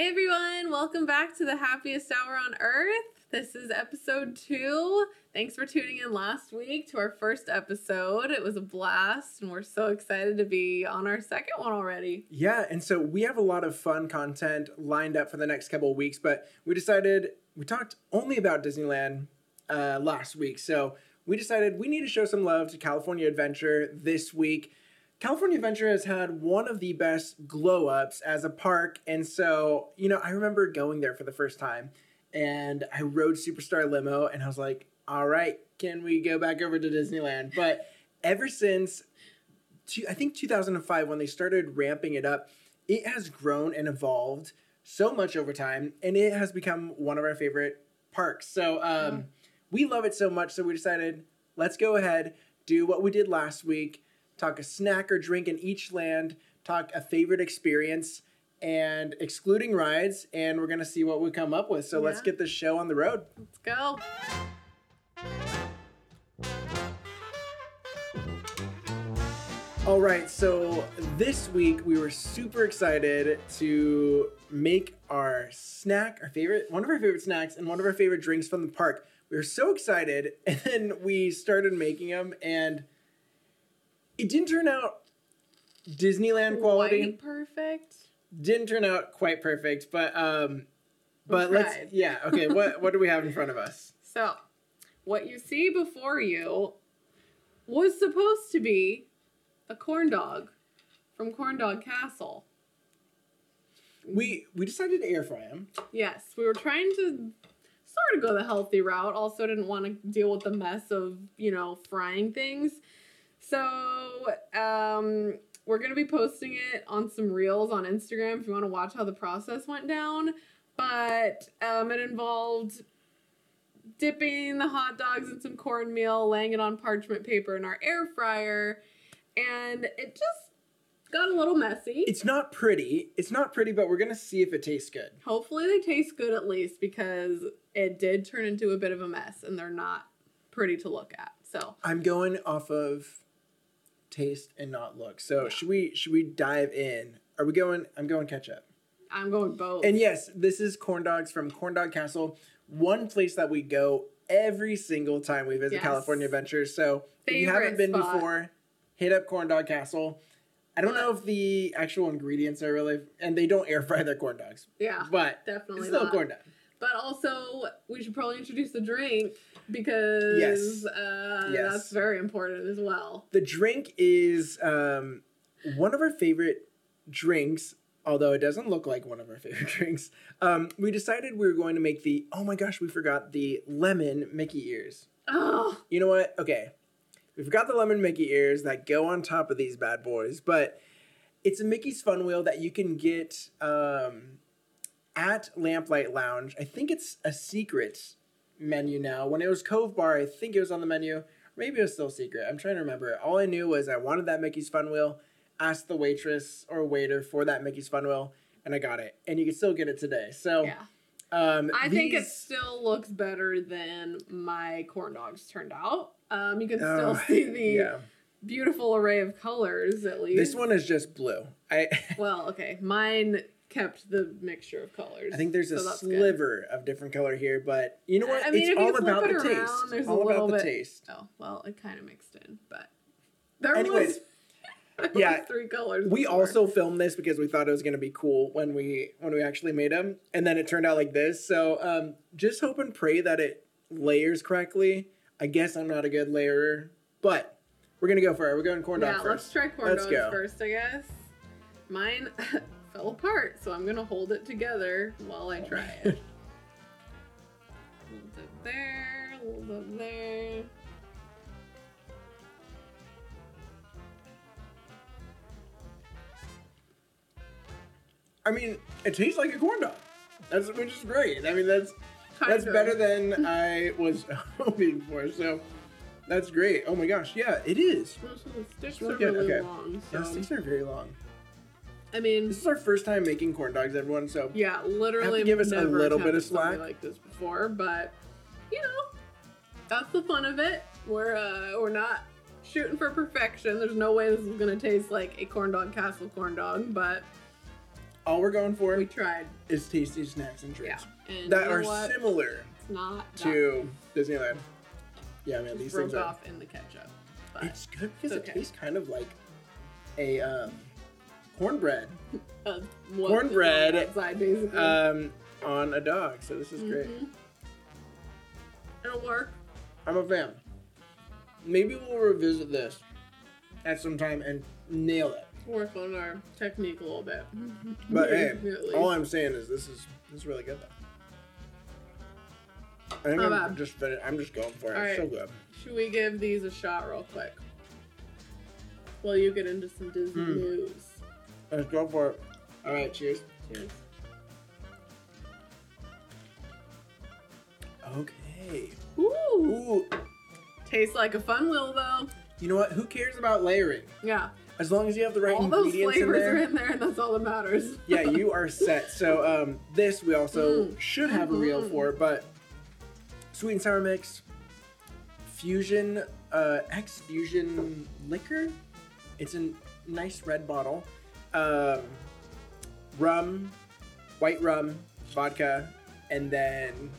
Hey everyone, welcome back to the happiest hour on earth. This is episode two. Thanks for tuning in last week to our first episode. It was a blast, and we're so excited to be on our second one already. Yeah, and so we have a lot of fun content lined up for the next couple of weeks, but we decided we talked only about Disneyland uh, last week. So we decided we need to show some love to California Adventure this week. California Adventure has had one of the best glow ups as a park. And so, you know, I remember going there for the first time and I rode Superstar Limo and I was like, all right, can we go back over to Disneyland? But ever since, two, I think 2005, when they started ramping it up, it has grown and evolved so much over time and it has become one of our favorite parks. So, um, we love it so much. So, we decided let's go ahead, do what we did last week talk a snack or drink in each land, talk a favorite experience, and excluding rides, and we're gonna see what we come up with. So let's get this show on the road. Let's go. All right, so this week we were super excited to make our snack, our favorite, one of our favorite snacks, and one of our favorite drinks from the park. We were so excited, and then we started making them, and it didn't turn out Disneyland quality. Quite perfect. didn't turn out quite perfect, but um, but let's yeah okay. What what do we have in front of us? So, what you see before you was supposed to be a corn dog from Corn Dog Castle. We we decided to air fry them. Yes, we were trying to sort of go the healthy route. Also, didn't want to deal with the mess of you know frying things. So, um, we're gonna be posting it on some reels on Instagram if you want to watch how the process went down. But um, it involved dipping the hot dogs in some cornmeal, laying it on parchment paper in our air fryer, and it just got a little messy. It's not pretty. It's not pretty, but we're gonna see if it tastes good. Hopefully they taste good at least because it did turn into a bit of a mess and they're not pretty to look at. So I'm going off of taste and not look. So should we should we dive in? Are we going? I'm going ketchup. I'm going both. And yes, this is corn dogs from Corn Dog Castle, one place that we go every single time we visit Yes. California Adventure. So if you haven't been spot. before, hit up Corn Dog Castle. I don't know if the actual ingredients are really, and they don't air fry their corn dogs, yeah, but definitely it's still not. corn dog. But also, we should probably introduce the drink because Yes. Uh, Yes. that's very important as well. The drink is um, one of our favorite drinks, although it doesn't look like one of our favorite drinks. Um, we decided we were going to make the, oh my gosh, we forgot the lemon Mickey ears. Oh, You know what? Okay. We forgot the lemon Mickey ears that go on top of these bad boys, but it's a Mickey's Fun Wheel that you can get um, at Lamplight Lounge. I think it's a secret menu now. When it was Cove Bar, I think it was on the menu. Maybe it was still secret. I'm trying to remember. All I knew was I wanted that Mickey's Fun Wheel, asked the waitress or waiter for that Mickey's Fun Wheel, and I got it. And you can still get it today. So yeah. um, I think it still looks better than my corn dogs turned out. Um, you can Oh, still see the yeah. beautiful array of colors at least. This one is just blue. I Well, okay. Mine kept the mixture of colors. I think there's a so good. sliver of different color here, but you know what? I mean, it's if you all flip about it the around, taste. there's a all little about the bit- taste. Oh, well, it kind of mixed in, but there Anyways, was, there yeah, was three colors. We before. also filmed this because we thought it was going to be cool when we when we actually made them, and then it turned out like this. So um, just hope and pray that it layers correctly. I guess I'm not a good layerer, but we're gonna go for it. We're going corn dog Yeah, let's try corn dogs first, I guess. Mine fell apart, so I'm gonna hold it together while I try it. a little bit there, a little bit there. I mean, it tastes like a corn dog. That's which is great. I mean, that's Kind that's of. better than I was hoping for. So that's great. Oh my gosh, yeah, it is. Those little sticks Smells are good, really okay. long, Yeah, so sticks are very long. I mean, This is our first time making corn dogs, everyone. So yeah, literally give us a little bit of slack. like this before, but you know, that's the fun of it. We're uh, we're not shooting for perfection. There's no way this is gonna taste like a corn dog castle corn dog, but all we're going for We tried. is tasty snacks and Yeah. And that are what? similar It's not to Disneyland. Yeah, man, that these things are. off in the ketchup. But It's good because It's it okay. tastes kind of like a um, cornbread uh, Cornbread, on outside, basically. um, on a dog. So this is great. Mhm. It'll work. I'm a fan. Maybe we'll revisit this at some time and nail it. Work on our technique a little bit. But hey, all I'm saying is this is this is really good though. I think I'm just fin- I'm just going for it. All It's so good. Should we give these a shot real quick? While you get into some Disney Mm. news. Let's go for it. All right, cheers. Cheers. Okay. Ooh. Ooh, Tastes like a fun wheel though. you know what? Who cares about layering? Yeah. As long as you have the right All those ingredients in flavors there. are in there and that's all that matters. yeah, you are set. So um, this we also Mm. should have a reel Mhm. for, but sweet and sour mix, fusion, uh, X fusion liquor. It's a nice red bottle. Um, rum, white rum, vodka, and then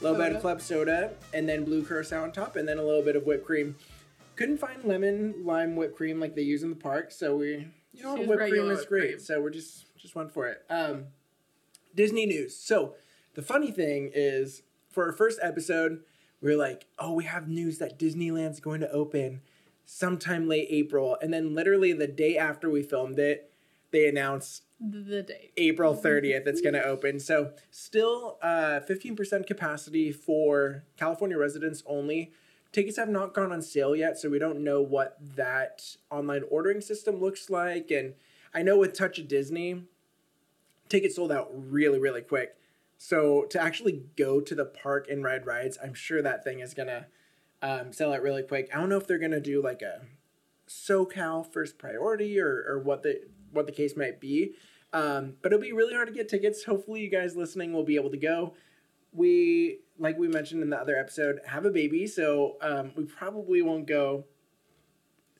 a little bit of club soda, and then blue curacao on top, and then a little bit of whipped cream. Couldn't find lemon lime whipped cream like they use in the park, so we you know whipped cream is great. cream. So we're just just went for it. Um, Disney news. So the funny thing is, for our first episode, we are like, oh, we have news that Disneyland's going to open sometime late April, and then literally the day after we filmed it, they announced The date. April 30th it's going to open. So still uh, 15% capacity for California residents only. Tickets have not gone on sale yet, so we don't know what that online ordering system looks like. And I know with Touch of Disney, tickets sold out really, really quick. So to actually go to the park and ride rides, I'm sure that thing is gonna um, sell out really quick. I don't know if they're gonna do like a SoCal first priority or, or what the what the case might be. Um, but it'll be really hard to get tickets. Hopefully, you guys listening will be able to go. We, like we mentioned in the other episode, have a baby, so um, we probably won't go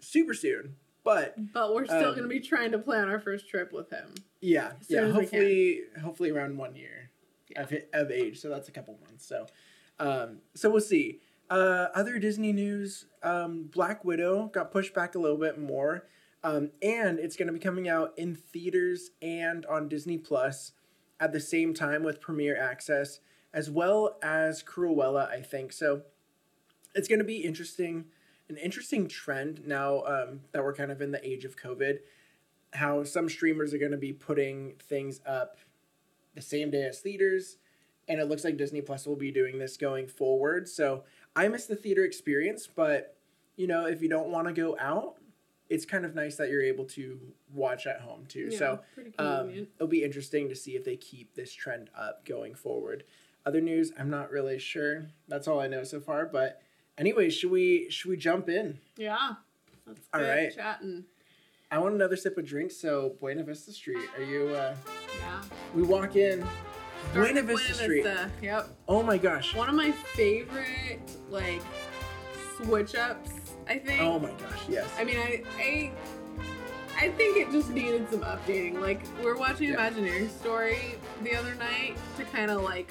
super soon. But But we're still Um, gonna be trying to plan our first trip with him. yeah, yeah. Hopefully, hopefully around one year Yeah. of of age. So that's a couple months. So, um, so we'll see. Uh, other Disney news: um, Black Widow got pushed back a little bit more, um, and it's going to be coming out in theaters and on Disney Plus at the same time with premiere access, as well as Cruella. I think so. It's going to be interesting, an interesting trend now um, that we're kind of in the age of COVID how some streamers are going to be putting things up the same day as theaters and it looks like disney plus will be doing this going forward so i miss the theater experience but you know if you don't want to go out it's kind of nice that you're able to watch at home too Yeah, so um, it'll be interesting to see if they keep this trend up going forward other news i'm not really sure that's all i know so far but anyway should we should we jump in yeah. Let's all right. chatting. i want another sip of drink so buena vista street are you uh Yeah. We walk in, Buena Vista Street. Vista. Yep. Oh my gosh. One of my favorite like switch ups, I think. Oh my gosh, yes. I mean, I, I, I think it just needed some updating. Like we're watching Yeah. Imagineering Story the other night to kind of like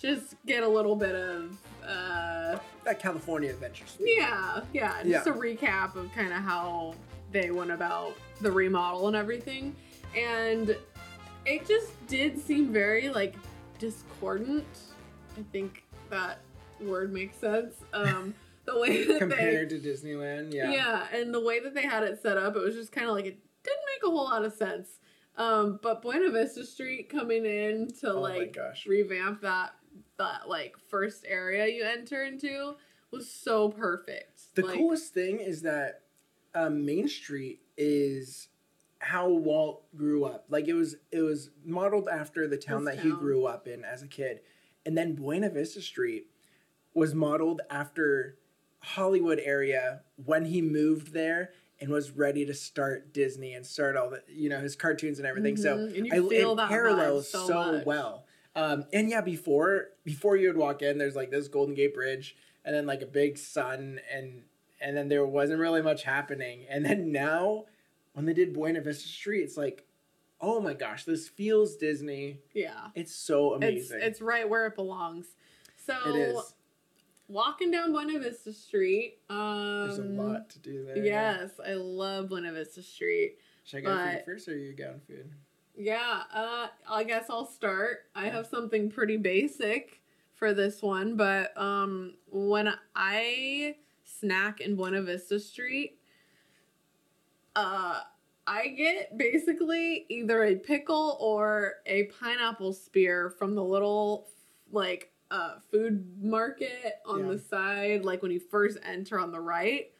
just get a little bit of uh That California Adventure Suite. yeah yeah just Yeah. a recap of kind of how they went about the remodel and everything and it just did seem very like discordant i think that word makes sense um the way that they Compared to Disneyland, yeah. yeah. and the way that they had it set up, it was just kind of like it didn't make a whole lot of sense. Um, but Buena Vista Street coming in to Oh like revamp that that like first area you enter into was so perfect. The like, coolest thing is that um, Main Street is how Walt grew up. Like it was it was modeled after the town that he grew up in as a kid. And then Buena Vista Street was modeled after Hollywood area when he moved there and was ready to start Disney and start all the you know his cartoons and everything. So Mhm, and you I, feel it that parallels so, so, well. Um, and yeah, before before you would walk in, there's like this Golden Gate Bridge, and then like a big sun, and and then there wasn't really much happening. And then now, when they did Buena Vista Street, it's like, oh my gosh, this feels Disney. Yeah. It's so It's amazing. it's right where it belongs. So it is. Walking down Buena Vista Street. Um, There's a lot to do there. Yes, I love Buena Vista Street. Should I go food first or are you going food? Yeah, uh, I guess I'll start. I have something pretty basic for this one, but um, when I snack in Buena Vista Street, uh, I get basically either a pickle or a pineapple spear from the little like uh, food market on Yeah. the side, like when you first enter on the right.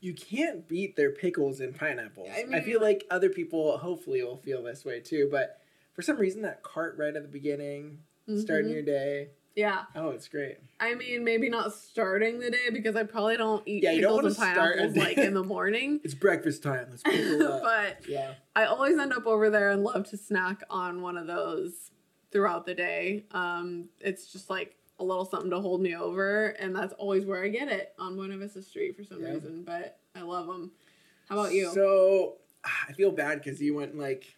You can't beat their pickles and pineapples. I I, feel like other people hopefully will feel this way too, but for some reason that cart right at the beginning, starting Mhm. your day, Yeah. oh, it's great. I mean, maybe not starting the day because I probably don't eat Yeah, you don't pickles and wanna start a pineapples like in the morning. It's breakfast time. Let's pickle up. but yeah. I always end up over there and love to snack on one of those throughout the day. Um, it's just like a little something to hold me over, and that's always where I get it on Buena Vista Street for some Yeah. reason. But I love them. How about you? So I feel bad because you went like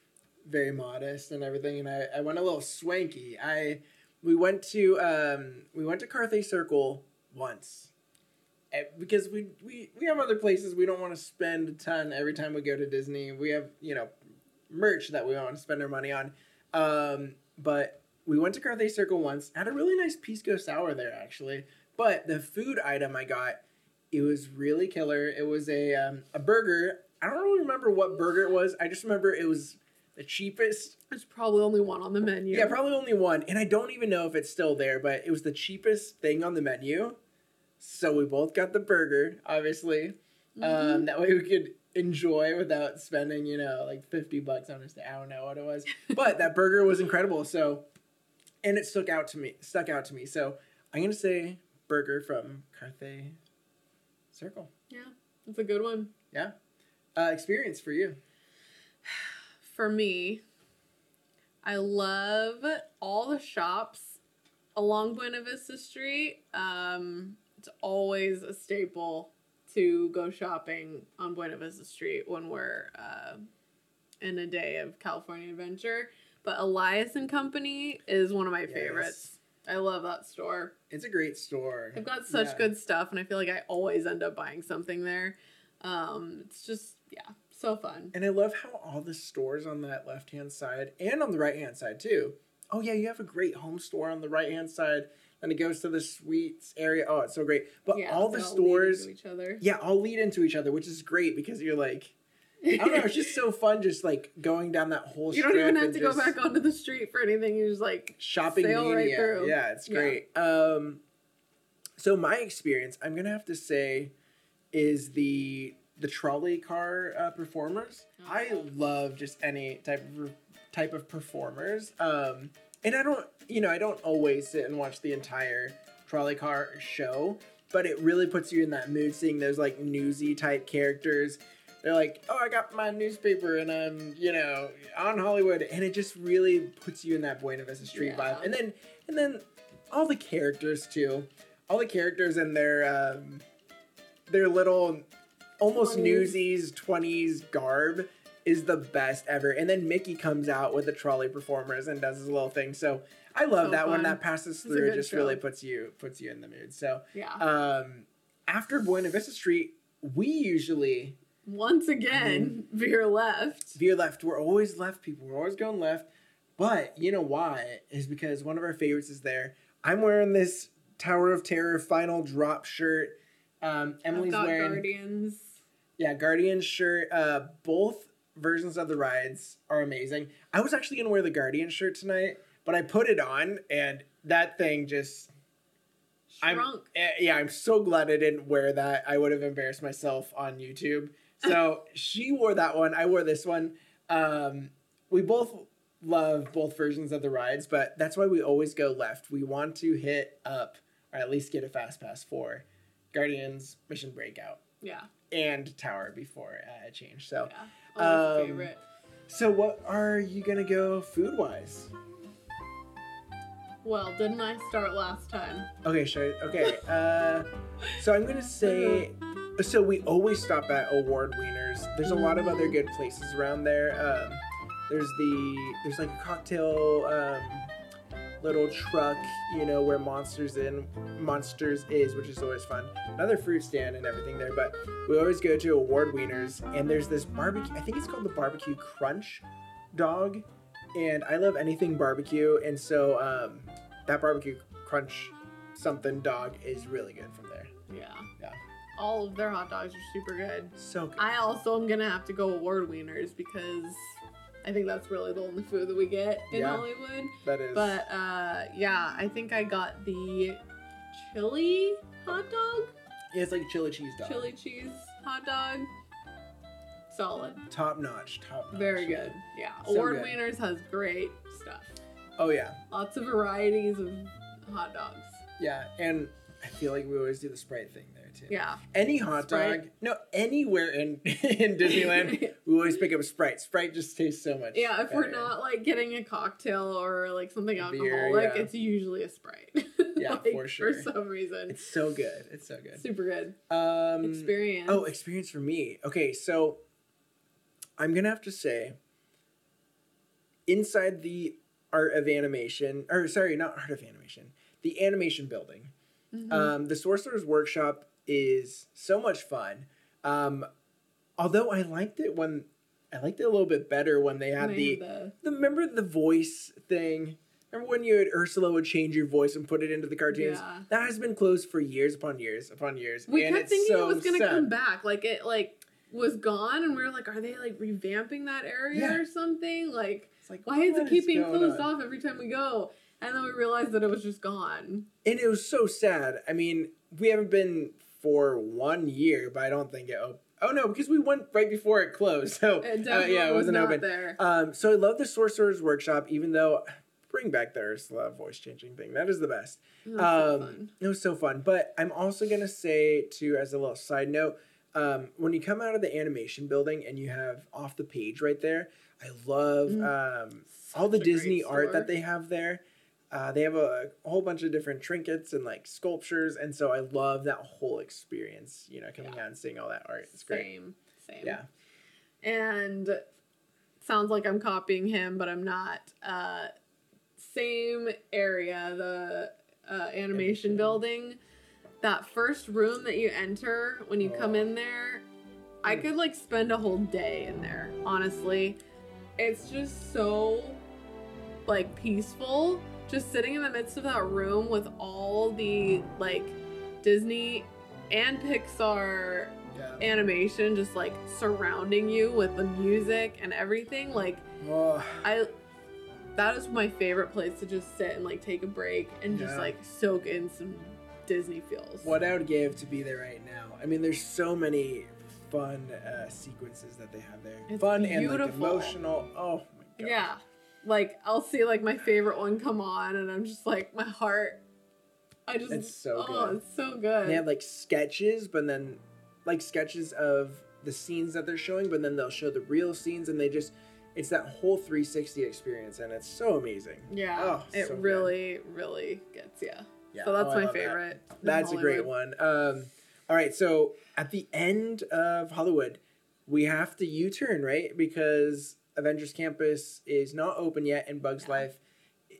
very modest and everything, and I, I went a little swanky. I we went to um we went to Carthay Circle once. Eh, Because we, we we have other places we don't want to spend a ton every time we go to Disney. We have you know merch that we want to spend our money on, um, but we went to Carthay Circle once. Had a really nice pisco sour there actually. But the food item I got it was really killer. It was a um, a burger. I don't really remember what burger it was. I just remember it was the cheapest. There's probably only one on the menu. Yeah, probably only one, and I don't even know if it's still there. But it was the cheapest thing on the menu, so we both got the burger. Obviously, Mhm. um, that way we could enjoy without spending you know like fifty bucks on a steak. I don't know what it was, but that burger was incredible. So, and it stuck out to me. Stuck out to me. So I'm gonna say burger from Carthay Circle. yeah, That's a good one. Yeah. Uh, experience for you. For me, I love all the shops along Buena Vista Street. Um, it's always a staple to go shopping on Buena Vista Street when we're uh, in a day of California adventure. But Elias and Company is one of my Yes. favorites. I love that store. It's a great store. They've got such Yeah. good stuff, and I feel like I always end up buying something there. Um, it's just yeah, so fun. And I love how all the stores on that left hand side and on the right hand side too. Oh yeah, you have a great home store on the right hand side, and it goes to the sweets area. Oh, it's so great. But yeah, all the stores, into each other. yeah, all lead into each other, which is great because you're like, I don't know, it's just so fun, just like going down that whole. Street. You don't even have to go back onto the street for anything. You just like shopping sail right through. Yeah, it's Yeah. great. Um, so my experience, I'm gonna have to say, is the the trolley car uh, performers. I Oh. love just any type of type of performers. Um, and I don't, you know, I don't always sit and watch the entire trolley car show, but it really puts you in that mood seeing those like newsy type characters. They're like, oh, I got my newspaper and I'm, you know, on Hollywood, and it just really puts you in that Buena Vista Street Yeah. vibe. And then, and then, all the characters too, all the characters and their, um, their little, almost 20s. newsies twenties garb is the best ever. And then Mickey comes out with the trolley performers and does his little thing. So I love So that when that passes through. It just show. really puts you puts you in the mood. So yeah. um, after Buena Vista Street, we usually Once again, Mm-hmm. veer left. veer left. We're always left people. We're always going left. But you know why? Is because one of our favorites is there. I'm wearing this Tower of Terror final drop shirt. Um, Emily's wearing Guardians. yeah Guardian shirt. Uh, both versions of the rides are amazing. I was actually gonna wear the Guardian shirt tonight, but I put it on and that thing just I'm- Eh, yeah, I'm so glad I didn't wear that. I would have embarrassed myself on YouTube. So she wore that one. I wore this one. Um, we both love both versions of the rides, but that's why we always go left. We want to hit up or at least get a fast pass for Guardians Mission Breakout yeah. And Tower before uh, it changed. So, Yeah. Um, favorite. so what are you gonna go food wise? Well, didn't I start last time? Okay, sure. Okay. Uh, so I'm gonna say. So we always stop at Award Wieners. There's a lot of other good places around there. Um, There's the there's like a cocktail um, little truck, you know, where monsters in monsters is, which is always fun. Another fruit stand and everything there, but we always go to Award Wieners, and there's this barbecue. I think it's called the Barbecue Crunch dog, and I love anything barbecue, and so um, that barbecue crunch something dog is really good from there. Yeah. Yeah. All of their hot dogs are super good. So good. I also am gonna have to go award wieners because I think that's really the only food that we get in Yeah. Hollywood. that is. But uh yeah, I think I got the chili hot dog, yeah, it's like chili cheese dog. chili cheese hot dog. Solid. Top notch. Top notch. Very good. Yeah. So award good. wieners has great stuff. Oh yeah, Lots of varieties of hot dogs. yeah, and I feel like we always do the Sprite thing too. Yeah. Any hot Sprite. dog, no, anywhere in in Disneyland, we always pick up a Sprite. Sprite just tastes so much. Yeah, if we're not like getting a cocktail or like something A alcoholic, beer, yeah. it's usually a Sprite. Yeah, Like, for sure. For some reason. it's so good. It's so good. Super good. Um, Experience. Oh, experience for me. Okay, so I'm gonna have to say, inside the art of animation, or sorry, not art of animation, the animation building, Mhm. um, the Sorcerer's Workshop is so much fun. Um, although I liked it when I liked it a little bit better when they had the, the the remember the voice thing. Remember when you had Ursula would change your voice and put it into the cartoons? Yeah. That has been closed for years upon years upon years. We and kept it's thinking so it was gonna sad. come back. Like it like was gone and we were like, are they like revamping that area Yeah. or something? Like like, why is it keep being closed on? off every time we go? And then we realized that it was just gone. And it was so sad. I mean, we haven't been for one year, but I don't think it. Op- oh no, because we went right before it closed. So It uh, yeah, it was wasn't not open. there. Um, so I love the Sorcerer's Workshop, even though bring back the Ursula voice changing thing. That is the best. It was so Um, fun. it was so fun. But I'm also gonna say too, as a little side note, um, when you come out of the animation building and you have off the page right there, I love Mm. um, all the Such Disney art that they have there. Uh, they have a, a whole bunch of different trinkets and like sculptures, and so I love that whole experience. You know, coming Yeah. out and seeing all that art. It's great. Same. Same. Yeah. And sounds like I'm copying him, but I'm not. Uh, same area, the uh, animation Animation. building. That first room that you enter when you come Oh. in there, I could like spend a whole day in there, honestly. It's just so like peaceful. Just sitting in the midst of that room with all the like Disney and Pixar Yeah. animation just like surrounding you with the music and everything like Oh, i that is my favorite place to just sit and like take a break and just like soak in some disney feels what I would give to be there right now. I mean, there's so many fun uh, sequences that they have there. It's fun and like emotional. Oh my god. yeah like i'll see like my favorite one come on and i'm just like my heart i just It's so oh good. it's so good They have like sketches, but then like sketches of the scenes that they're showing, but then they'll show the real scenes, and they just it's that whole 360 experience, and it's so amazing. yeah Oh, it so good. really really gets you Yeah, so that's oh, my that. favorite in That's a great one. Um, all right, so at the end of Hollywood, we have to U-turn, right? Because Avengers Campus is not open yet, and Bugs Yeah. Life,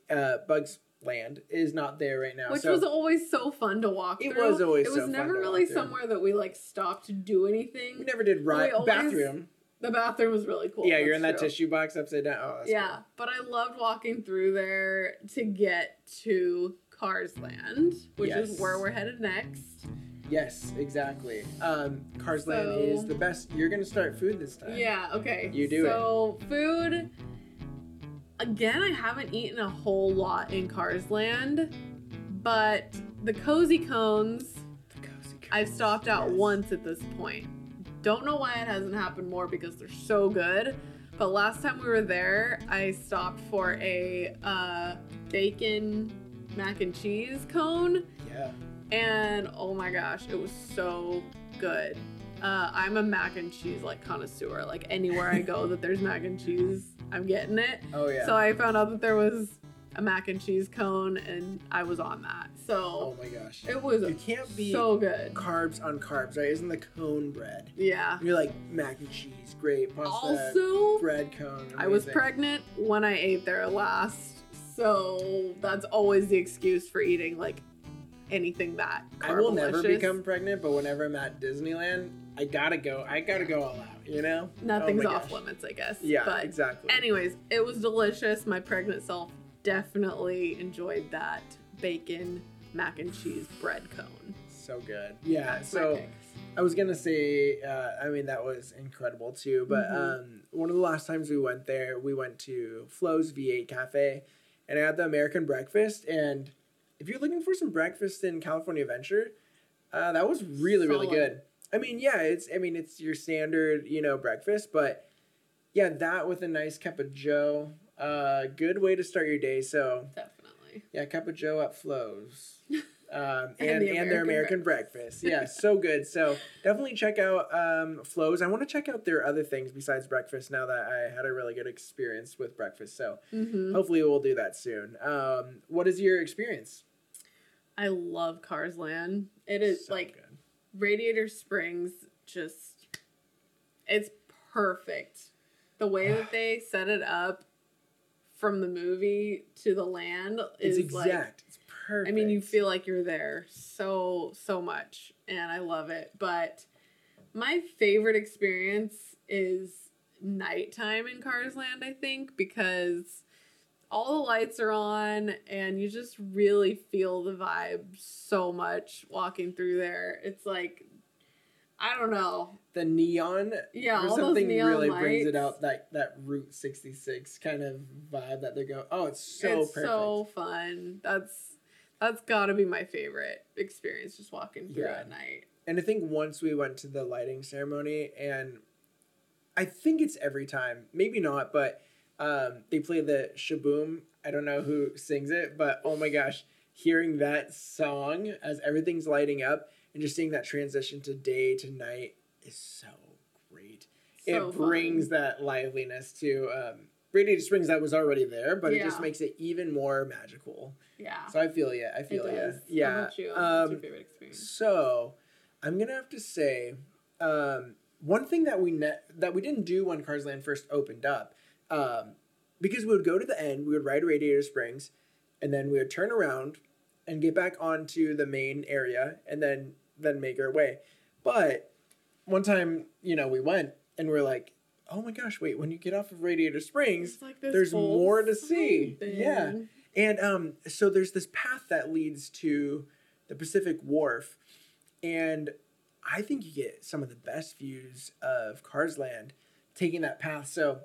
uh, Bugs Land is not there right now. Which so was always so fun to walk It through. was always It was fun never really somewhere that we like stopped to do anything. we never did ride always- bathroom. The bathroom was really cool. yeah, you're in that true. tissue box upside down. Oh, Yeah, cool. but I loved walking through there to get to Cars Land, which Yes. is where we're headed next. Yes, exactly. Um, Cars Land So- is the best. You're gonna start food this time. Yeah, okay. You do it. So, food. Again, I haven't eaten a whole lot in Carsland, but the cozy cones The cozy cones. I've stopped out yes. once at this point. Don't know why it hasn't happened more because they're so good. But last time we were there, I stopped for a uh, bacon mac and cheese cone, Yeah. And oh my gosh, it was so good. Uh, I'm a mac and cheese like connoisseur. Like anywhere I go that there's mac and cheese, I'm getting it. Oh yeah. So I found out that there was a mac and cheese cone, and I was on that. So Oh my gosh. it was You can't be so good. carbs on carbs, right? Isn't the cone bread? Yeah. You're like mac and cheese, great. Pasta, Also, bread cone. I was pregnant when I ate there last, so that's always the excuse for eating like anything that. I will never become pregnant, but whenever I'm at Disneyland, I gotta go. I gotta go all out. You know? Nothing's Oh off gosh. limits, I guess. Yeah, But exactly. anyways, it was delicious. My pregnant self definitely enjoyed that bacon mac and cheese bread cone. so good. Yeah. That's so. I was gonna say, uh, I mean, that was incredible too. But Mhm. um, one of the last times we went there, we went to Flo's V8 Cafe, and I had the American breakfast. And if you're looking for some breakfast in California Adventure, uh, that was really really good. I mean, yeah, it's I mean it's your standard you know breakfast, but yeah, that with a nice cup of Joe, uh, good way to start your day. So definitely. yeah, cup of Joe at Flo's. Um, And and, the and, their American American breakfast. Yeah, so good. So definitely check out um, Flo's. I want to check out their other things besides breakfast now that I had a really good experience with breakfast. So hmm hopefully we'll do that soon. Um, what is your experience? I love Cars Land. It is So like good. Radiator Springs just it's perfect. The way that they set it up from the movie to the land It's is like exact. it's perfect. I mean you feel like you're there so so much and I love it. But my favorite experience is nighttime in Cars Land, I think, because all the lights are on and you just really feel the vibe so much walking through there. It's like I don't know. the neon. Yeah, those something neon really brings it out that that Route 66 kind of vibe that they're going. Oh, it's so it's perfect. so fun. That's that's got to be my favorite experience just walking through Yeah. at night. And I think once we went to the lighting ceremony, and I think it's every time, maybe not, but um, they play the Sh-Boom. I don't know who sings it, but oh my gosh, hearing that song as everything's lighting up and just seeing that transition to day to night is so great. So it brings fun. that liveliness to um, Radiator Springs that was already there, but it just makes it even more magical. Yeah. So I feel you. I feel you. does. How Yeah. about you? What's Um, your favorite experience? so, I'm gonna have to say, um, one thing that we ne- that we didn't do when Cars Land first opened up, um, because we would go to the end, we would ride Radiator Springs, and then we would turn around and get back onto the main area, and then then make our way. But one time, you know, we went and we're like, oh my gosh, wait! When you get off of Radiator Springs, like there's more to see. thing. Yeah. and um, so there's this path that leads to the Pacific Wharf, and I think you get some of the best views of Cars Land taking that path. So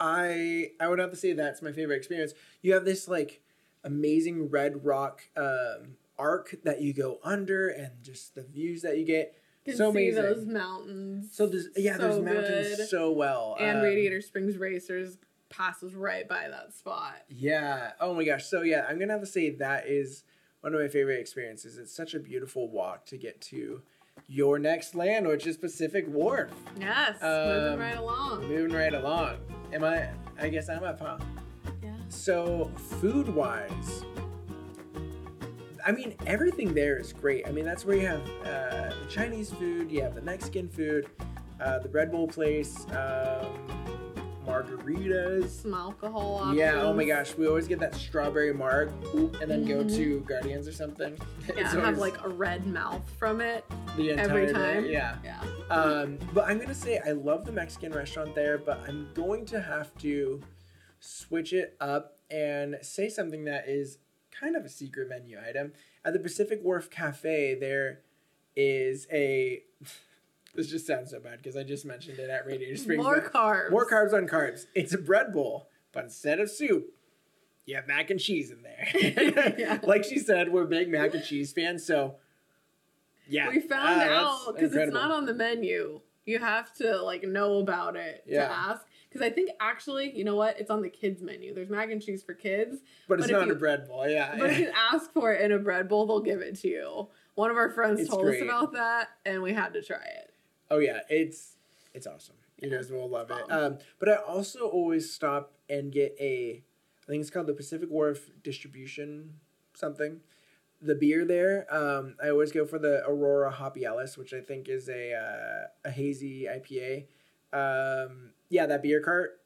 I I would have to say that's my favorite experience. You have this like amazing red rock um, arc that you go under, and just the views that you get. Can so see amazing. those mountains. So there's yeah, so there's mountains good. so well, and Um, Radiator Springs Racers passes right by that spot. Yeah. Oh my gosh. So yeah, I'm gonna have to say that is one of my favorite experiences. It's such a beautiful walk to get to your next land, which is Pacific Wharf. Yes, Um, moving right along. Moving right along. Am I? I guess I'm up, huh? Yeah. So food wise, I mean everything there is great. I mean that's where you have uh, the Chinese food, you have the Mexican food, uh, the Red Bull place, um, margaritas. Some alcohol options. Yeah, oh my gosh, we always get that strawberry marg and then go Mhm. to Guardians or something. Yeah, It's have like a red mouth from it the entire every day, time. Yeah. Yeah. Um, but I'm gonna say I love the Mexican restaurant there, but I'm going to have to switch it up and say something that is kind of a secret menu item. At the Pacific Wharf Cafe, there is a. This just sounds so bad because I just mentioned it at Radiator Springs. More carbs. More carbs on carbs. It's a bread bowl, but instead of soup, you have mac and cheese in there. Yeah. Like she said, we're big mac and cheese fans, so yeah. We found that's out because it's not on the menu. You have to like know about it Yeah. to ask. Because I think actually, you know what? It's on the kids menu. There's mac and cheese for kids, but it's but if not you- a bread bowl. Yeah. but if you ask for it in a bread bowl, they'll give it to you. One of our friends It's told great. us about that, and we had to try it. oh yeah, it's it's awesome. You Yeah, guys will love it. Um, but I also always stop and get a, I think it's called the Pacific Wharf Distribution something. The beer there, um, I always go for the Aurora Hoppyalis, which I think is a uh, a hazy IPA. Um, yeah, that beer cart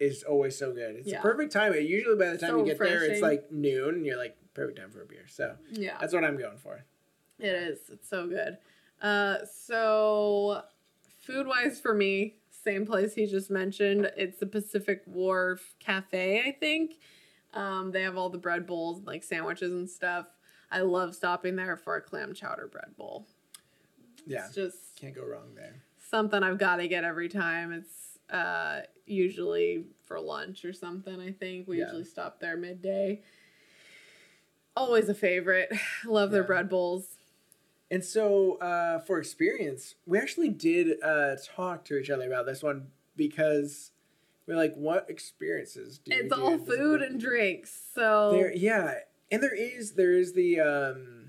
is always so good. It's Yeah. perfect time. Usually by the time So you get there, it's like noon, and you're like perfect time for a beer. So Yeah. that's what I'm going for. It is. It's so good. Uh, so food wise for me, same place he just mentioned. It's the Pacific Wharf Cafe, I think. Um, they have all the bread bowls, like sandwiches and stuff. I love stopping there for a clam chowder bread bowl. Yeah, It's just can't go wrong there. something I've got to get every time. It's uh, usually for lunch or something. I think we Yeah. usually stop there midday. Always a favorite. Love their Yeah. bread bowls. And so, uh, for experience, we actually did uh, talk to each other about this one because we're like, what experiences do you It's all food and drinks. So There, yeah, and there is there is the um,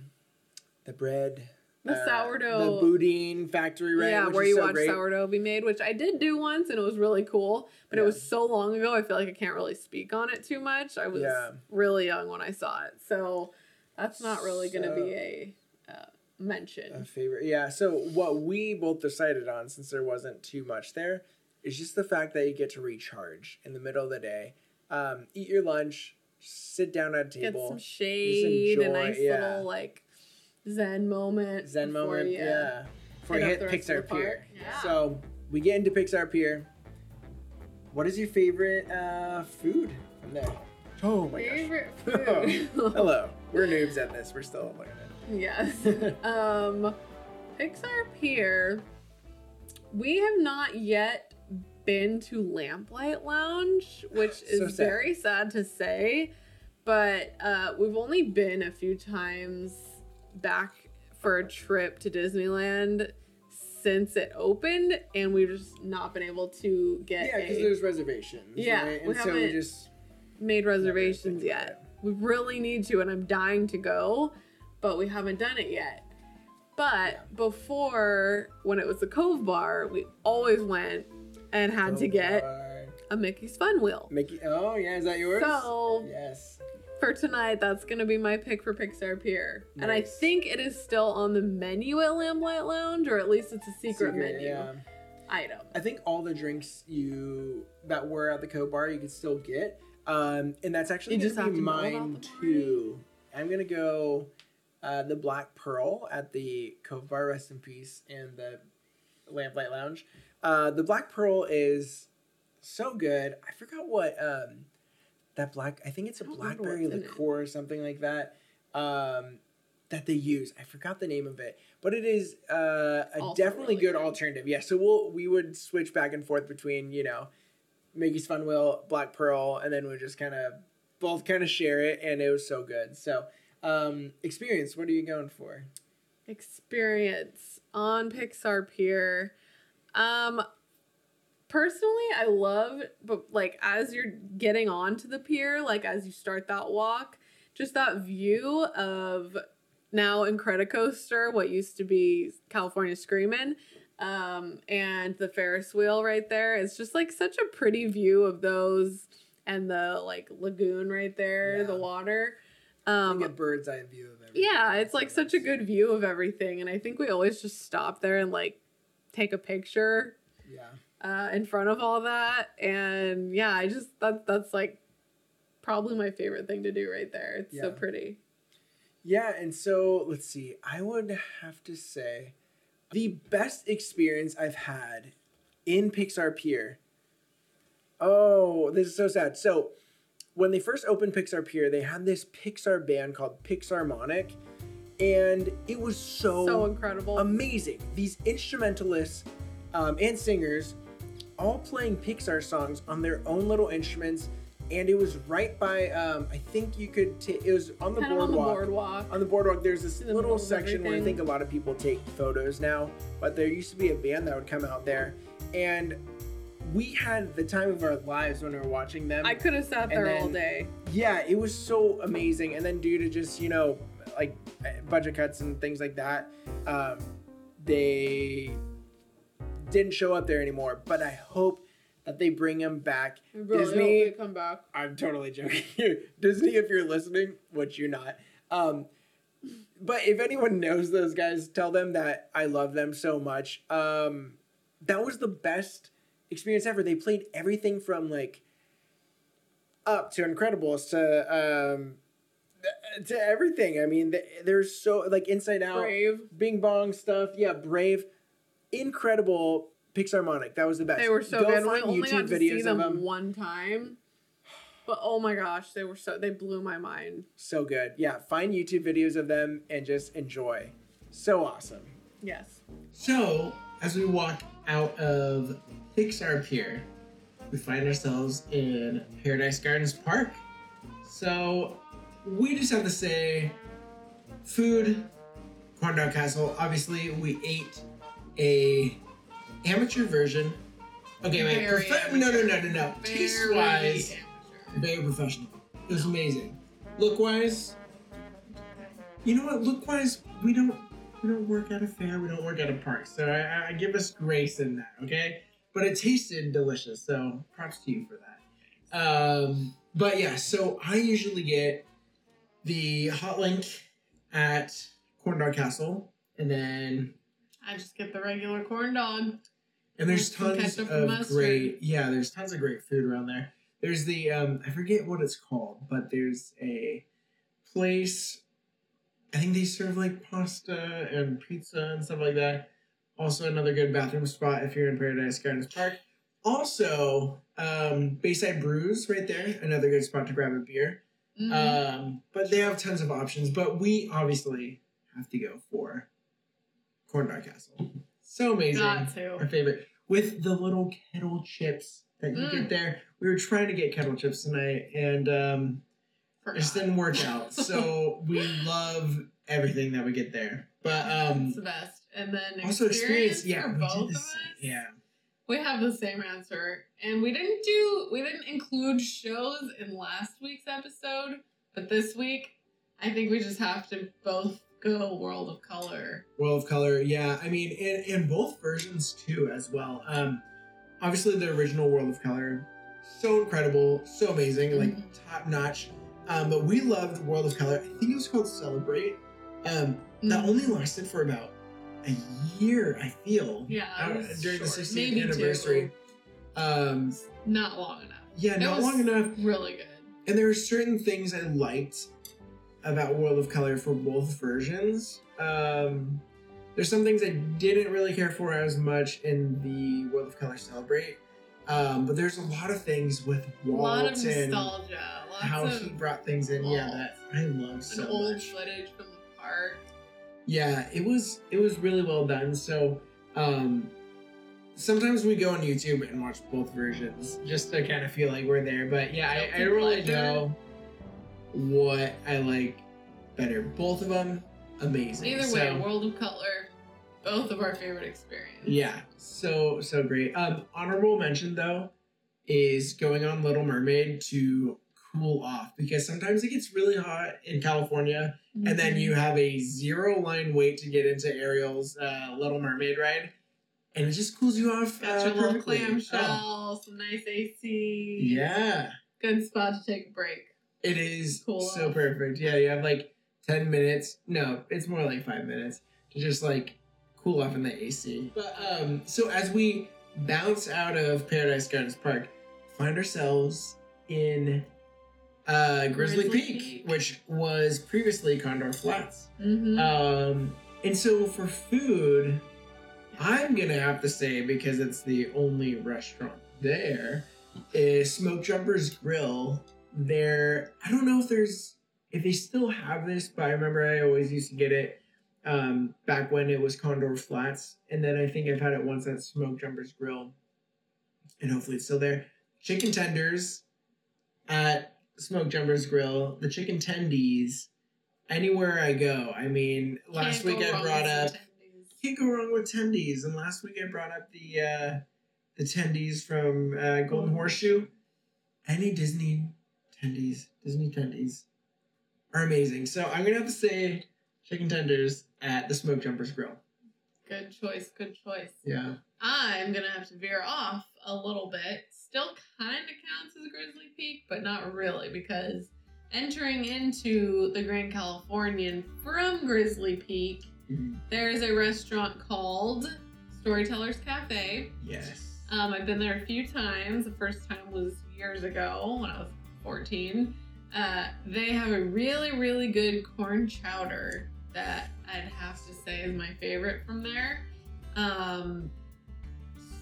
the bread, The uh, sourdough. the boudin factory, right? yeah, which where you so watch great. sourdough be made, which I did do once, and it was really cool. But it was so long ago, I feel like I can't really speak on it too much. I was Yeah. really young when I saw it, so that's not really going to be a uh, mention. A favorite, yeah. So what we both decided on, since there wasn't too much there, is just the fact that you get to recharge in the middle of the day, um, eat your lunch, sit down at a table, Get some shade, a nice yeah. little like zen moment. Zen before moment, you- yeah. Before you hit hit up the Pixar. Pier. Yeah. So we get into Pixar Pier. What is your favorite uh, food from there? Oh my Favorite gosh. food. Hello. We're noobs at this. We're still learning. Yes. um, Pixar Pier. We have not yet been to Lamplight Lounge, which is So sad. very sad to say, but uh, we've only been a few times back for a trip to Disneyland since it opened, and we've just not been able to get Yeah, because a- there's reservations. Yeah, right? we so we haven't- just made reservations yet. We really need to, and I'm dying to go, but we haven't done it yet. But before, when it was the Cove Bar, we always went and had to Oh, get God. a Mickey's Fun Wheel. Mickey. Oh yeah, is that yours? So yes. for tonight, that's gonna be my pick for Pixar Pier, and I think it is still on the menu at Lamplight Lounge, or at least it's a secret, menu Yeah. item. I think all the drinks you that were at the Cove Bar you could still get, um, and that's actually You gonna just be have to mine too. I'm gonna go uh, the Black Pearl at the Cove Bar, rest in peace, and the Lamplight Lounge. Uh, the Black Pearl is so good. I forgot what um, that black. I think it's a I blackberry liqueur or something like that. Um, that they use. I forgot the name of it, but it is uh, a Also definitely really good good. alternative. Yeah, so we'll we would switch back and forth between you know Mickey's Fun Wheel, Black Pearl, and then we just kind of both kind of share it, and it was so good. So um, experience. What are you going for? experience on Pixar Pier. Um personally I love but like as you're getting onto the pier, like as you start that walk, just that view of now Incredicoaster, what used to be California Screamin', um, and the Ferris wheel right there. It's just like such a pretty view of those and the like lagoon right there, the water. Um, Um, get bird's eye view of everything. yeah, it's like such a good view of everything, and I think we always just stop there and like take a picture Yeah. uh, in front of all that, and yeah, I just that that's like probably my favorite thing to do right there. It's so pretty. Yeah, and so let's see. I would have to say the best experience I've had in Pixar Pier. Oh, this is so sad. So, when they first opened Pixar Pier, they had this Pixar band called Pixarmonic, and it was so, So incredible. amazing. These instrumentalists um, and singers all playing Pixar songs on their own little instruments, and it was right by. Um, I think you could. ta- it was on the kind of on the boardwalk. boardwalk. On the boardwalk, there's this the little section where I think a lot of people take photos now, but there used to be a band that would come out there, and we had the time of our lives when we were watching them. I could have sat there all day. yeah, it was so amazing. And then due to just you know like budget cuts and things like that, um, they didn't show up there anymore. But I hope that they bring him back. I really Disney- hope they come back. I'm totally joking here. Disney, if you're listening, which you're not. Um, but if anyone knows those guys, tell them that I love them so much. Um, that was the best experience ever. They played everything from like up to Incredibles to um, to everything. I mean, th- there's so like Inside Out, Brave. Bing Bong stuff. Yeah, Brave, incredible. Pixarmonic. That was the best. They were so Go good. find I only got YouTube to see them them. one time. But oh my gosh, they were so they blew my mind. So good. Yeah, find YouTube videos of them and just enjoy. So awesome. Yes. So, as we walk out of Pixar Pier, we find ourselves in Paradise Gardens Park. So, we just have to say food, Corn Dog Castle. Obviously, we ate a amateur version. Okay, wait. Very profe- no, no, no, no, no. Taste wise, very professional. It was amazing. Look wise, you know what? Look wise, we don't we don't work at a fair. We don't work at a park. So I, I give us grace in that. Okay, but it tasted delicious. So props to you for that. Um, but yeah, so I usually get the hot link at Corn Dog Castle, and then I just get the regular corn dog. and there's tons of great, yeah, there's tons of great food around there. There's the, um, I forget what it's called, but there's a place, I think they serve like pasta and pizza and stuff like that. Also, another good bathroom spot if you're in Paradise Gardens Park. Also, um, Bayside Brews right there, another good spot to grab a beer. Mhm. Um, but they have tons of options. But we obviously have to go for Corn Dog Castle. So amazing. Our favorite. With the little kettle chips that you Mm. get there. We were trying to get kettle chips tonight and um, it just didn't work out. So we love everything that we get there. But um, it's the best. And then also experience, experience yeah, for we both of us. Yeah. We have the same answer. And we didn't do we didn't include shows in last week's episode, but this week I think we just have to both go World of Color. World of Color, yeah. I mean, in, in both versions too, as well. Um, obviously, the original World of Color, so incredible, so amazing, like Mhm. top notch. Um, but we loved World of Color. I think it was called Celebrate. Um, that Mhm. only lasted for about a year. I feel. Yeah, uh, during the 60th Maybe two. anniversary. Um, Not long enough. yeah, not long enough. Really good. And there are certain things I liked about World of Color for both versions. Um, there's some things I didn't really care for as much in the World of Color Celebrate. Um, but there's a lot of things with A lot of Walt and nostalgia. How of he brought things in. Yeah, that I love so an old much. footage from the park. Yeah, it was it was really well done. So um, sometimes we go on YouTube and watch both versions just to kind of feel like we're there. But yeah, I, I don't really know what I like better. Both of them amazing. Either So, way, World of Color, both of our favorite experience. yeah, so so great. Um, honorable mention though is going on Little Mermaid to cool off because sometimes it gets really hot in California and Mm-hmm. then you have a zero line wait to get into Ariel's uh, Little Mermaid ride, and it just cools you off. got uh, your little clamshell, some nice AC. Oh, yeah, Good spot to take a break. it is Cool so off. perfect. Yeah, you have like ten minutes. No, it's more like five minutes to just like cool off in the AC. But um, so as we bounce out of Paradise Gardens Park, find ourselves in uh, Grizzly, Grizzly Peak, Peak. which was previously Condor Flats. Mm-hmm. Um, and so for food, I'm gonna have to say because it's the only restaurant there, is Smoke Jumpers Grill. There, I don't know if there's if they still have this, but I remember I always used to get it um, back when it was Condor Flats, and then I think I've had it once at Smoke Jumpers Grill, and hopefully it's still there. Chicken tenders at Smoke Jumpers Grill. The chicken tendies anywhere I go. I mean, last Can't week I brought up tendies. can't go wrong with tendies, and last week I brought up the uh, the tendies from uh, Golden Horseshoe. Any Disney tendies, Disney tendies are amazing. So I'm gonna have to say chicken tenders at the Smoke Jumpers Grill. Good choice. Good choice. Yeah. I'm gonna have to veer off a little bit. Still kind of counts as Grizzly Peak, but not really because entering into the Grand Californian from Grizzly Peak, Mhm. there is a restaurant called Storytellers Cafe. Yes. Um, I've been there a few times. The first time was years ago when I was 14. Uh, they have a really, really good corn chowder that I'd have to say is my favorite from there. Um,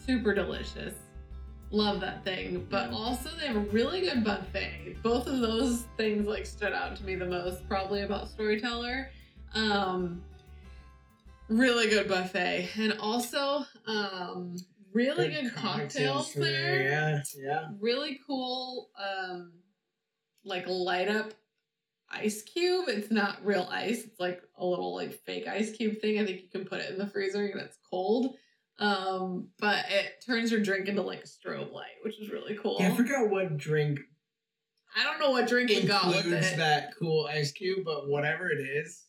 super delicious. Love that thing. But also they have a really good buffet. Both of those things like stood out to me the most, probably about Storyteller. Um, really good buffet. And also, um, really good, cocktails, from there Yeah. Yeah. really cool um like light up ice cube. It's not real ice. It's like a little like fake ice cube thing. I think you can put it in the freezer and it's cold. Um but it turns your drink into like a strobe light which is really cool. Yeah, I forgot what drink i don't know what drink it got with includes it. that cool ice cube, but whatever it is,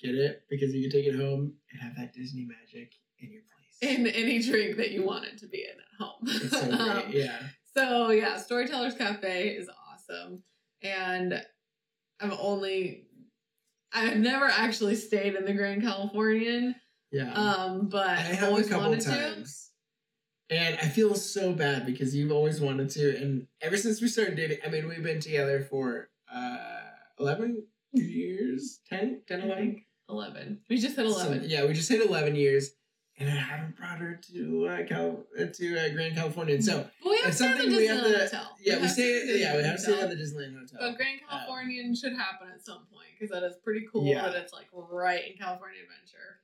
get it. Because you can take it home and have that Disney magic in your place. in any drink that you want it to be in at home. It's so great. Um, yeah. So yeah, Storytellers Cafe is awesome, and I've only, I've never actually stayed in the Grand Californian, Yeah. um, but I I've have a always couple wanted to. And I feel so bad because you've always wanted to. And ever since we started dating, I mean, we've been together for uh, 11 years? 10? 10, 11? Eleven. We just hit So, eleven. yeah, we just hit 11 years. And I haven't brought her to uh, Cal- uh, to uh, Grand California. So, but we have it's to something the we have Disneyland to. Hotel. Yeah, we have to stay. the Yeah, we have to stay at the Disneyland Hotel. But Grand Californian should happen at some point because that is pretty cool Yeah. that it's like right in California Adventure.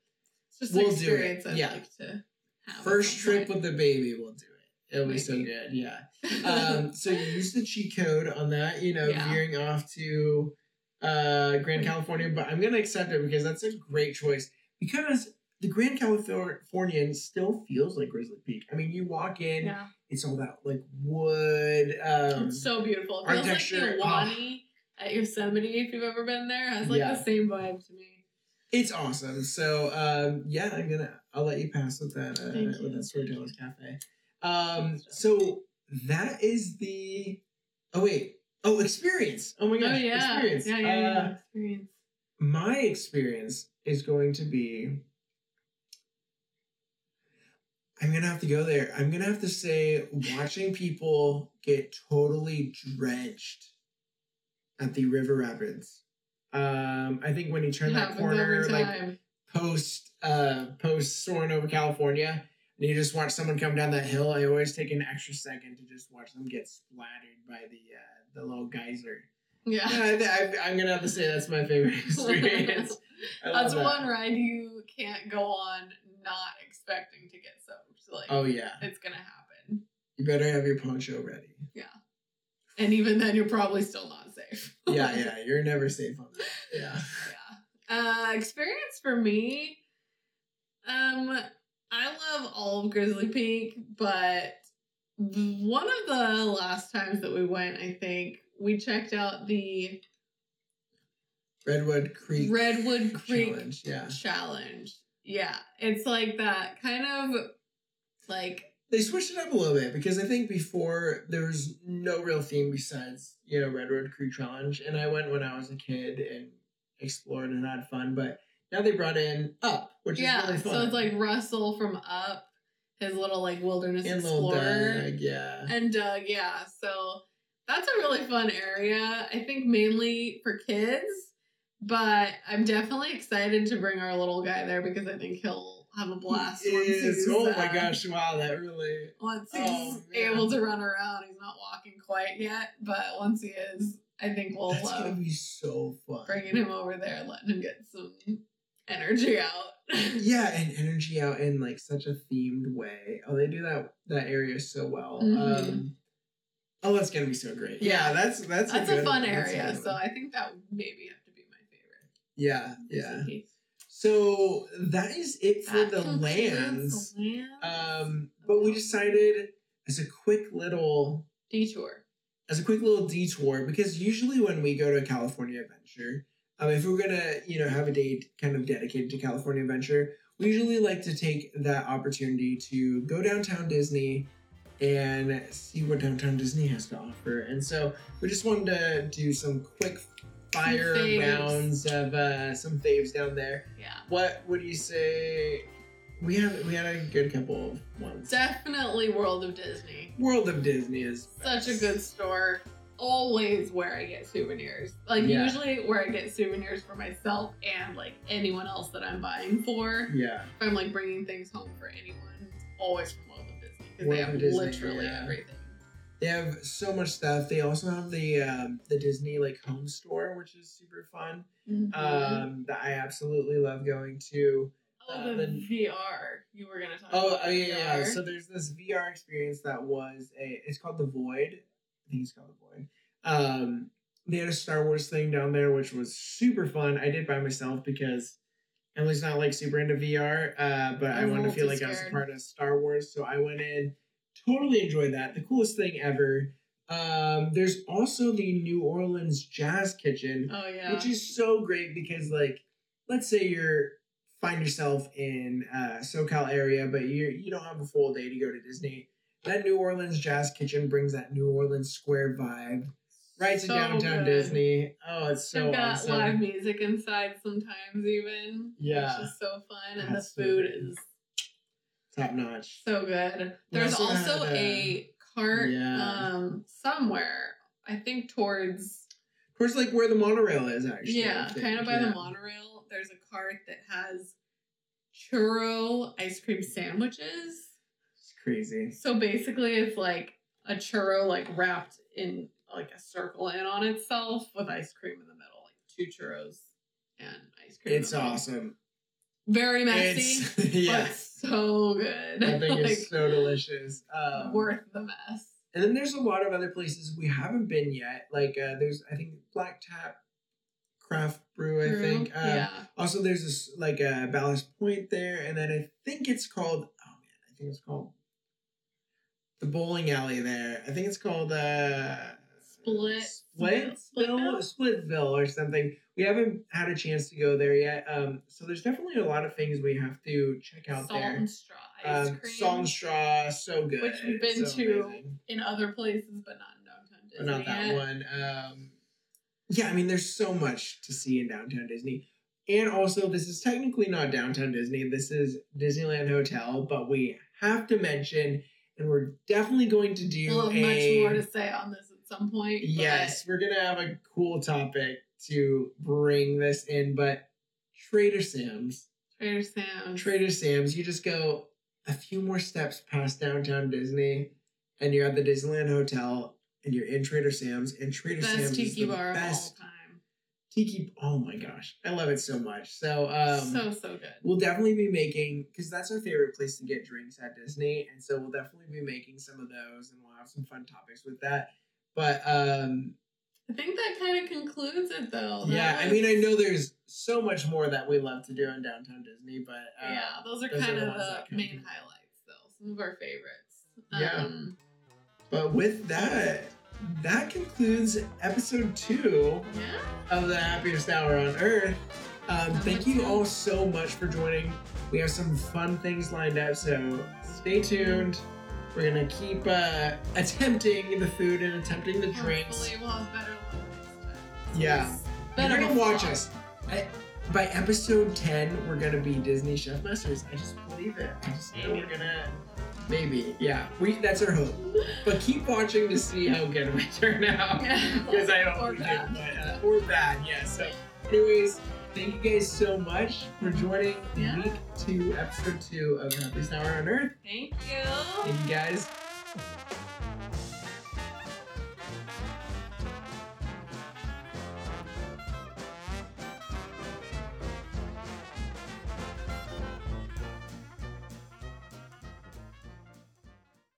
It's just We'll an do it, experience I'd yeah. like to have. First trip with the baby, we'll do it. It'll be so good. Yeah. um, so you use the cheat code on that, you know, Yeah. veering off to uh, Grand California, but I'm gonna accept it because that's a great choice because the Grand Californian still feels like Grizzly Peak. I mean, you walk in, yeah. it's all that like wood. Um, It's so beautiful. It feels like architecture, Ahwahnee at Yosemite, if you've ever been there. It has like Yeah. the same vibe to me. it's awesome. So um, yeah, I'm gonna I'll let you pass with that uh, with that Storytellers Cafe. Um, so that is the oh wait oh experience. Oh my gosh, oh yeah. experience. Yeah, yeah, yeah. Uh, Experience. my experience is going to be I'm gonna have to go there. I'm gonna have to say watching people get totally drenched at the river rapids. Um, I think when you turn that corner, like post uh post soaring over California, and you just watch someone come down that hill, I always take an extra second to just watch them get splattered by the uh, the little geyser. yeah. Yeah, I, am gonna have to say that's my favorite experience. That's that. one ride you can't go on not expecting to get soaked. Like Oh yeah, it's gonna happen. you better have your poncho ready. Yeah, and even then you're probably still not safe. Yeah, yeah, you're never safe on that. Yeah. Yeah. Uh, experience for me. Um, I love all of Grizzly Peak, but one of the last times that we went, I think we checked out the Redwood Creek Redwood Creek Challenge. Yeah, challenge. Yeah, it's like that kind of like they switched it up a little bit because I think before there was no real theme besides you know Redwood Creek Challenge, and I went when I was a kid and explored and had fun. But now they brought in Up, which yeah, is really fun. so it's like Russell from Up, his little like wilderness and explorer. Doug, yeah. And Doug, yeah. So that's a really fun area. I think mainly for kids, but I'm definitely excited to bring our little guy there because I think he'll have a blast He is. he's Oh uh, my gosh! Wow, that really. Once he's Oh, able to run around, he's not walking quite yet, but once he is, I think we'll That's gonna be so fun. bringing him over there letting him get some energy out. yeah and energy out in like such a themed way oh they do that that area so well Mhm. um oh that's gonna be so great yeah, Yeah. that's that's That's a good fun one. That's a area, so. I think that would maybe have to be my favorite. yeah yeah. So that is it for That the lands the lands. um but we decided as a quick little detour. as a quick little detour because usually when we go to a California adventure, um, if we're gonna you know have a date kind of dedicated to California adventure, we usually like to take that opportunity to go downtown Disney and see what downtown Disney has to offer. And so we just wanted to do some quick fire rounds of uh, some faves down there. Yeah. What would you say? We had we had a good couple of ones. Definitely World of Disney. World of Disney is Such a good store. Always where I get souvenirs. Like Yeah. usually where I get souvenirs for myself and like anyone else that I'm buying for. Yeah. If I'm like bringing things home for anyone, it's always from World of Disney because they have Disney, literally yeah. everything. They have so much stuff. They also have the um, the Disney like home store, which is super fun. Mhm. Um, that I absolutely love going to. oh, uh, the the- VR. You were gonna talk Oh, about. oh yeah, yeah. So there's this VR experience that was a. It's called the Void. I think it's called the Void. Um, they had a Star Wars thing down there, which was super fun. I did by myself because Emily's not like super into VR, uh, but I I'm a wanted to feel like I was a part of Star Wars, so I went in. Totally enjoyed that. The coolest thing ever. Um, there's also the New Orleans Jazz Kitchen, oh yeah. which is so great because like let's say you're find yourself in uh SoCal area but you you don't have a full day to go to Disney that New Orleans Jazz Kitchen brings that New Orleans Square vibe right to So downtown good. Disney oh it's so They've got awesome live music inside sometimes even. Yeah. Which is so fun. And the food is top notch so good. There's also a cart yeah. um somewhere. I think towards towards like where the monorail is actually yeah, kind of by yeah. the monorail. There's a cart that has churro ice cream sandwiches. it's crazy So basically it's like a churro like wrapped in like a circle in on itself with ice cream in the middle, like two churros and ice cream. it's awesome Very messy, it's yeah but so good. I think like, it's so delicious um, worth the mess. And then there's a lot of other places we haven't been yet. Like uh, there's I think Black Tap Craft Brew. I True. think. Uh, yeah. Also, there's this like uh, Ballast Point there, and then I think it's called. Oh man, I think it's called the bowling alley there. I think it's called uh, Split- Split, Splitville? Splitville or something. We haven't had a chance to go there yet. Um, so there's definitely a lot of things we have to check out Salt there. and straw ice Um, cream. salt and straw, so good. Which we've been So to amazing. in other places, but not in downtown Disney. but not that yet. one. Um, yeah, I mean, there's so much to see in downtown Disney. And also, this is technically not downtown Disney. This is Disneyland Hotel, but we have to mention, and we're definitely going to do We'll have a. much more to say on this at some point. but yes, we're gonna have a cool topic to bring this in, but Trader Sam's. Trader Sam's. Trader Sam's, you just go a few more steps past downtown Disney, and you're at the Disneyland Hotel, and you're in Trader Sam's, and Trader best Sam's is tiki the bar of all best time. tiki. Oh my gosh, I love it so much. So, um, so so good. we'll definitely be making because that's our favorite place to get drinks at Disney, and so we'll definitely be making some of those, and we'll have some fun topics with that. But um, I think that kind of concludes it though. Yeah, I mean, I know there's so much more that we love to do in downtown Disney, but uh, yeah, those are those are kind the of the main highlights though. Some of our favorites. Yeah. Um, But with that, that concludes episode two yeah. of the happiest hour on earth. Um, thank you all so much for joining. We have some fun things lined up, so stay tuned. We're gonna keep uh, attempting the food and attempting the drinks. Hopefully we'll have better luck. Yeah. It's You're gonna watch vlog. us. I, by episode 10, we're gonna be Disney Chef Masters. I just believe it. I just know we're gonna. Maybe, yeah. We that's our hope. But keep watching to see how good we turn out. Because I don't Or we do, bad. but, uh, or bad, yeah. So, anyways, thank you guys so much for joining Yeah. week two, episode two of Happiest Hour on Earth. Thank you. Thank you guys.